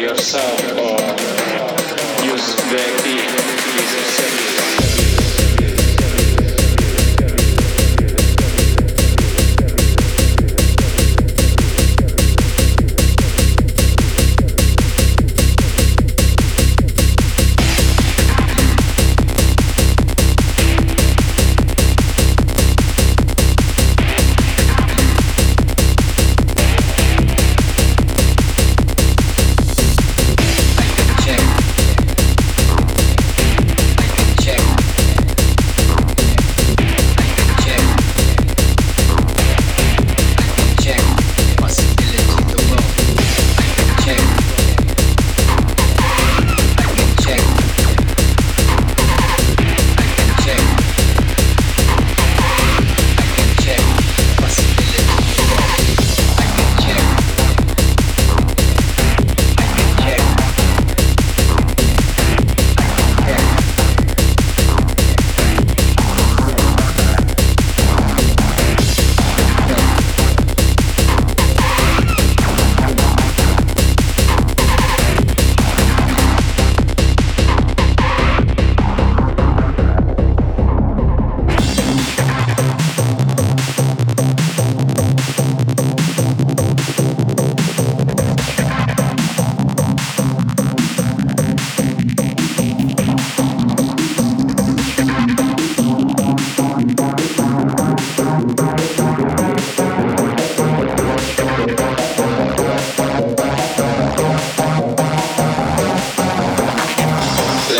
yourself or use the key.